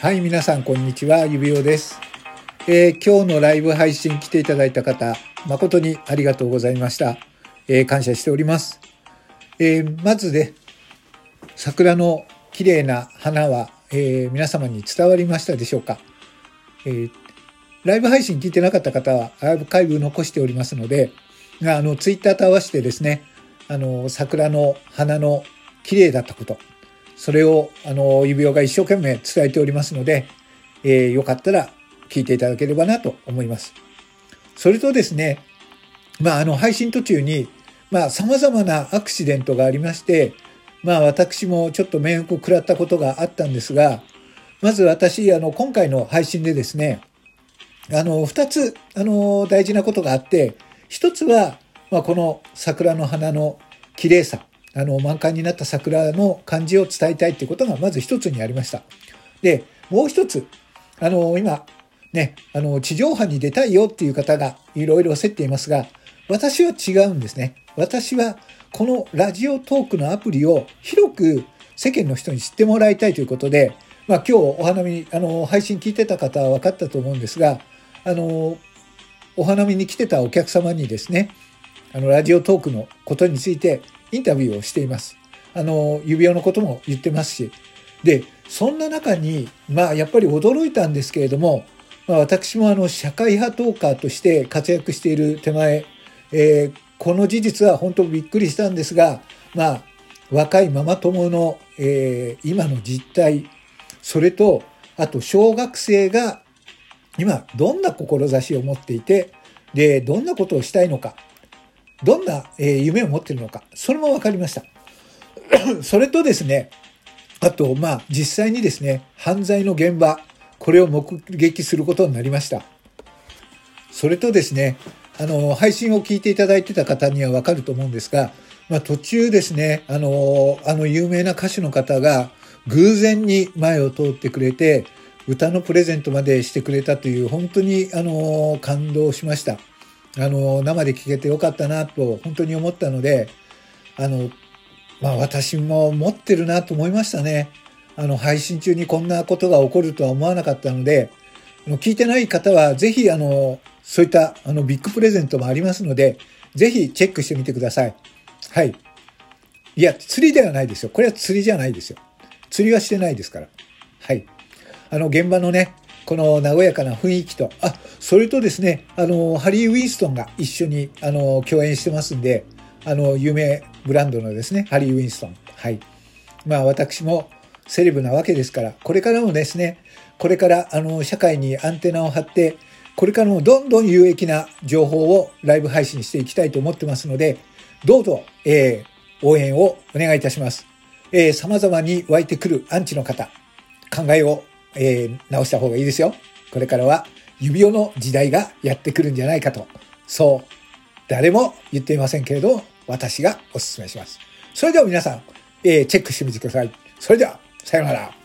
はい、皆さん、こんにちは。指輪です、えー、今日のライブ配信来ていただいた方、誠にありがとうございました。えー、感謝しております。えー、まずね、桜の綺麗な花は、え皆様に伝わりましたでしょうか？えライブ配信聞いてなかった方は、アーカイブ残しておりますので、あの、ツイッターと合わせてですね、あの、桜の花の綺麗だったこと、それを、あの、指輪が一生懸命伝えておりますので、えー、よかったら聞いていただければなと思います。それとですね、まあ、あの、配信途中に、まあ、様々なアクシデントがありまして、まあ、私もちょっと迷惑を食らったことがあったんですが、まず私、あの、今回の配信でですね、あの、二つ、あの、大事なことがあって、一つは、まあ、この桜の花の綺麗さ、あの、満開になった桜の感じを伝えたいっていうことがまず一つにありました。で、もう一つ、あの、今、ね、あの、地上波に出たいよっていう方がいろいろ競っていますが、私は違うんですね。私は、このラジオトークのアプリを広く世間の人に知ってもらいたいということで、まあ今日お花見、あの、配信聞いてた方は分かったと思うんですが、あの、お花見に来てたお客様にですね、あの、ラジオトークのことについてインタビューをしています。あの、指輪のことも言ってますし。で、そんな中に、まあ、やっぱり驚いたんですけれども、まあ、私もあの、社会派トーカーとして活躍している手前、えー、この事実は本当びっくりしたんですが、まあ、若いママ友の、えー、今の実態、それと、あと小学生が今どんな志を持っていて、で、どんなことをしたいのか、どんな、え夢を持ってるのか、それも分かりました。それとですね、あと、まあ、実際にですね、犯罪の現場、これを目撃することになりました。それとですね、あの、配信を聞いていただいてた方にはわかると思うんですが、まあ、途中ですね、あの、あの有名な歌手の方が偶然に前を通ってくれて、歌のプレゼントまでしてくれたという、本当に、あの、感動しました。あの、生で聞けてよかったなと本当に思ったので、あの、まあ私も持ってるなと思いましたね。あの、配信中にこんなことが起こるとは思わなかったので、聞いてない方はぜひあの、そういったあのビッグプレゼントもありますので、ぜひチェックしてみてください。はい。いや、釣りではないですよ。これは釣りじゃないですよ。釣りはしてないですから。はい。あの、現場のね、この和やかな雰囲気と、あ、それとですね、あの、ハリー・ウィンストンが一緒に、あの、共演してますんで、あの、有名ブランドのですね、ハリー・ウィンストン。はい。まあ、私もセレブなわけですから、これからもですね、これから、あの、社会にアンテナを張って、これからもどんどん有益な情報をライブ配信していきたいと思ってますので、どうぞ、えー、応援をお願いいたします。えー、様々に湧いてくるアンチの方、考えをえー、直した方がいいですよ。これからは指輪の時代がやってくるんじゃないかと。そう。誰も言っていませんけれど、私がお勧めします。それでは皆さん、えー、チェックしてみてください。それでは、さようなら。